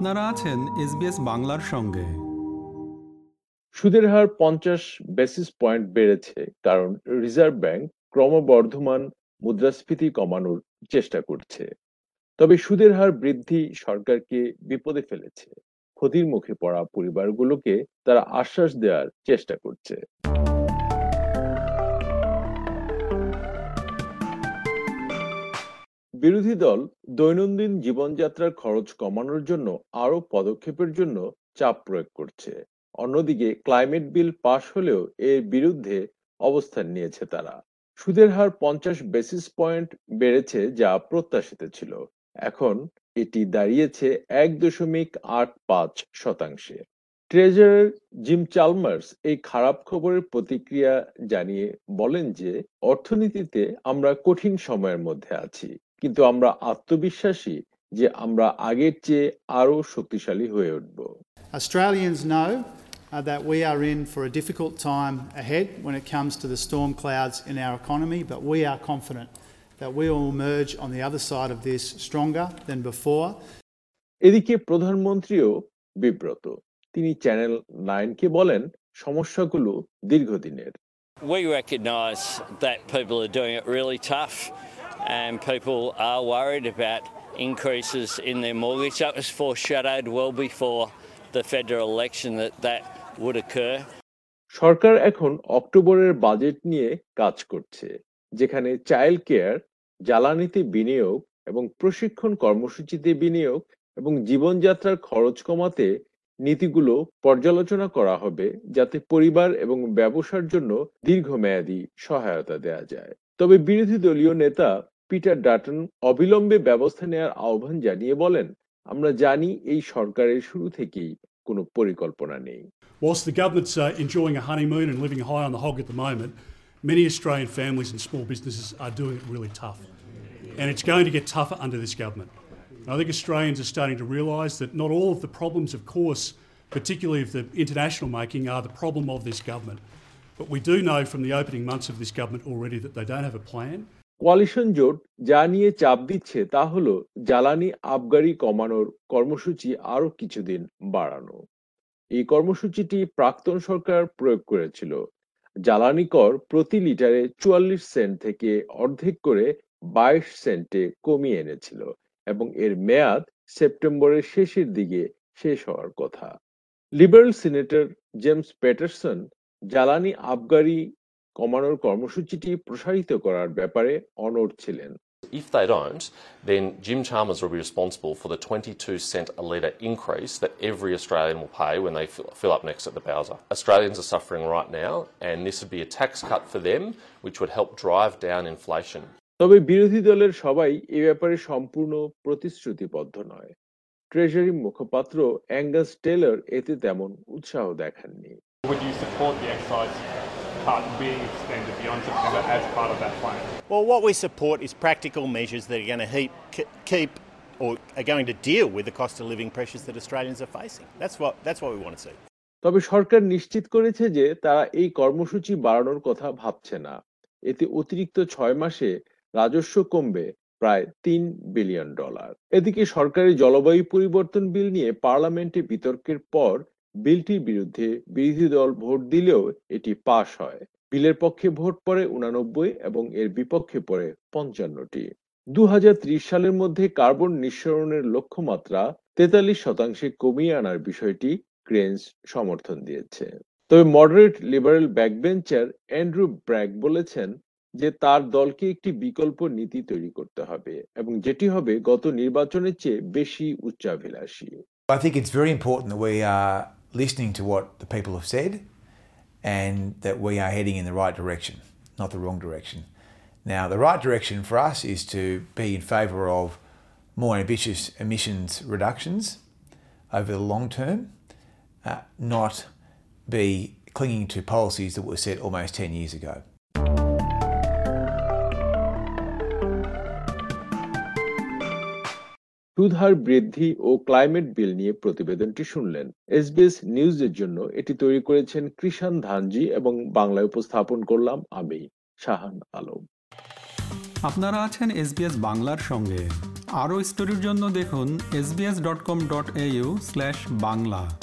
আপনারা আছেন এসবিএস বাংলার সঙ্গে। সুদের হার পঞ্চাশ বেসিস পয়েন্ট বেড়েছে, কারণ রিজার্ভ ব্যাংক ক্রমবর্ধমান মুদ্রাস্ফীতি কমানোর চেষ্টা করছে। তবে সুদের হার বৃদ্ধি সরকারকে বিপদে ফেলেছে। ক্ষতির মুখে পড়া পরিবারগুলোকে তারা আশ্বাস দেওয়ার চেষ্টা করছে। বিরোধী দল দৈনন্দিন জীবনযাত্রার খরচ কমানোর জন্য আরও পদক্ষেপের জন্য চাপ প্রয়োগ করছে। অন্যদিকে ক্লাইমেট বিল পাশ হলেও এর বিরুদ্ধে অবস্থান নিয়েছে তারা। সুদের হার পঞ্চাশ বেসিস পয়েন্ট বেড়েছে যা প্রত্যাশিত ছিল। এখন এটি দাঁড়িয়েছে এক দশমিক আট পাঁচ শতাংশে। ট্রেজারার জিম চালমার্স এই খারাপ খবরের প্রতিক্রিয়া জানিয়ে বলেন যে, অর্থনীতিতে আমরা কঠিন সময়ের মধ্যে আছি। কিন্তু আমরা আত্মবিশ্বাসী যে আমরা আগের চেয়ে আরও শক্তিশালী হয়ে উঠব Australians know uh, that we are in for a difficult time ahead when it comes to the storm clouds in our economy, but we are confident that we will emerge on the other side of this stronger than before. এদিকে প্রধানমন্ত্রীও বিব্রত তিনি channel নাইনকে বলেন সমস্যাগুলো দীর্ঘদিনের We recognise that people are doing it really tough and people are worried about increases in their mortgage. That was foreshadowed well before the federal election that that would occur. সরকার এখন অক্টোবরের budget নিয়ে কাজ করছে যেখানে child care জ্বালানিতে বিনিয়োগ এবং প্রশিক্ষণ কর্মসূচিতে বিনিয়োগ এবং জীবনযাত্রার খরচ কমাতে নীতিগুলো পর্যালোচনা করা হবে যাতে পরিবার এবং ব্যবসার জন্য দীর্ঘমেয়াদী সহায়তা দেওয়া যায় তবে বিরোধী দলীয় নেতা পিটার ডাটন অবিলম্বে ব্যবস্থা নেওয়ার আহ্বান জানিয়ে বলেন আমরা জানি এই সরকারের শুরু থেকেই কোনো পরিকল্পনা নেই Whilst the government's uh, enjoying a honeymoon and living high on the hog at the moment, many Australian families and small businesses are doing it really tough. And it's going to get tougher under this government. I think Australians are starting to realise that not all of the problems, of course, particularly of the international making, are the problem of this government. But we do know from the opening months of this government already that they don't have a plan. Coalition জোট যা নিয়ে চাপ দিচ্ছে তা হলো জ্বালানি আবগারি কমানোর কর্মসূচি আরও কিছুদিন বাড়ানো এই কর্মসূচিটি প্রাক্তন সরকার প্রয়োগ করেছিল জ্বালানি কর প্রতি লিটারে চুয়াল্লিশ সেন্ট থেকে অর্ধেক করে বাইশ সেন্টে কমিয়ে এনেছিল এবং এর মেয়াদ সেপ্টেম্বরের শেষের দিকে শেষ হওয়ার কথা লিবারেল সিনেটর জেমস প্যাটারসন জ্বালানি আবগারি কমানোর কর্মসূচিটি প্রসারিত করার ব্যাপারে অনড় ছিলেন If they don't, then Jim Chalmers will be responsible for the 22 cent a litre increase that every Australian will pay when they fill, fill up next at the Bowser. Australians are suffering right now, and this would be a tax cut for them, which would help drive down inflation. তবে বিরোধী দলের সবাই এ ব্যাপারে সম্পূর্ণ প্রতিশ্রুতিবদ্ধ নয় treasury মুখপাত্র Angus Taylor এতে তেমন উৎসাহ দেখাননি Would you support the excise cut being extended beyond September as part of that plan? Well, what we support is practical measures that are going to heap, keep or are going to deal with the cost of living pressures that Australians are facing. That's what, that's what we want to see. তবে সরকার নিশ্চিত করেছে যে তারা এই কর্মসূচি বাড়ানোর কথা ভাবছে না এতে অতিরিক্ত ছয় মাসে রাজস্ব কমবে প্রায় তিন বিলিয়ন ডলার। এদিকে সরকারি জলবায়ু পরিবর্তন বিল নিয়ে পার্লামেন্টে বিতর্কের পর বিলটির বিরুদ্ধে বিরোধী দল ভোট দিলেও এটি পাশ হয়। বিলের পক্ষে ভোট পড়ে উনানব্বই এবং এর বিপক্ষে পড়ে পঞ্চান্নটি। দু হাজার ত্রিশ সালের মধ্যে কার্বন নিঃসরণের লক্ষ্যমাত্রা তেতাল্লিশ শতাংশে কমিয়ে আনার বিষয়টি গ্রেন্স সমর্থন দিয়েছে। তবে moderate liberal backbencher Andrew Bragg বলেছেন যে তার দলকে একটি বিকল্প নীতি তৈরি করতে হবে এবং যেটি হবে গত নির্বাচনের চেয়ে বেশি উচ্চাভিলাষী I think it's very important that we are listening to what the people have said and that we are heading in the right direction, not the wrong direction. Now, the right direction for us is to be in favour of more ambitious emissions reductions over the long term, uh, not be clinging to policies that were set almost 10 years ago. সুদহার বৃদ্ধি ও climate বিল নিয়ে প্রতিবেদনটি শুনলেন। SBS নিউজের জন্য এটি তৈরি করেছেন কৃষান ধানজি এবং বাংলায় উপস্থাপন করলাম আমি, শাহান আলম। আপনারা আছেন এসবিএস বাংলার সঙ্গে। আরও স্টোরির জন্য দেখুন SBS dot com dot Bangla.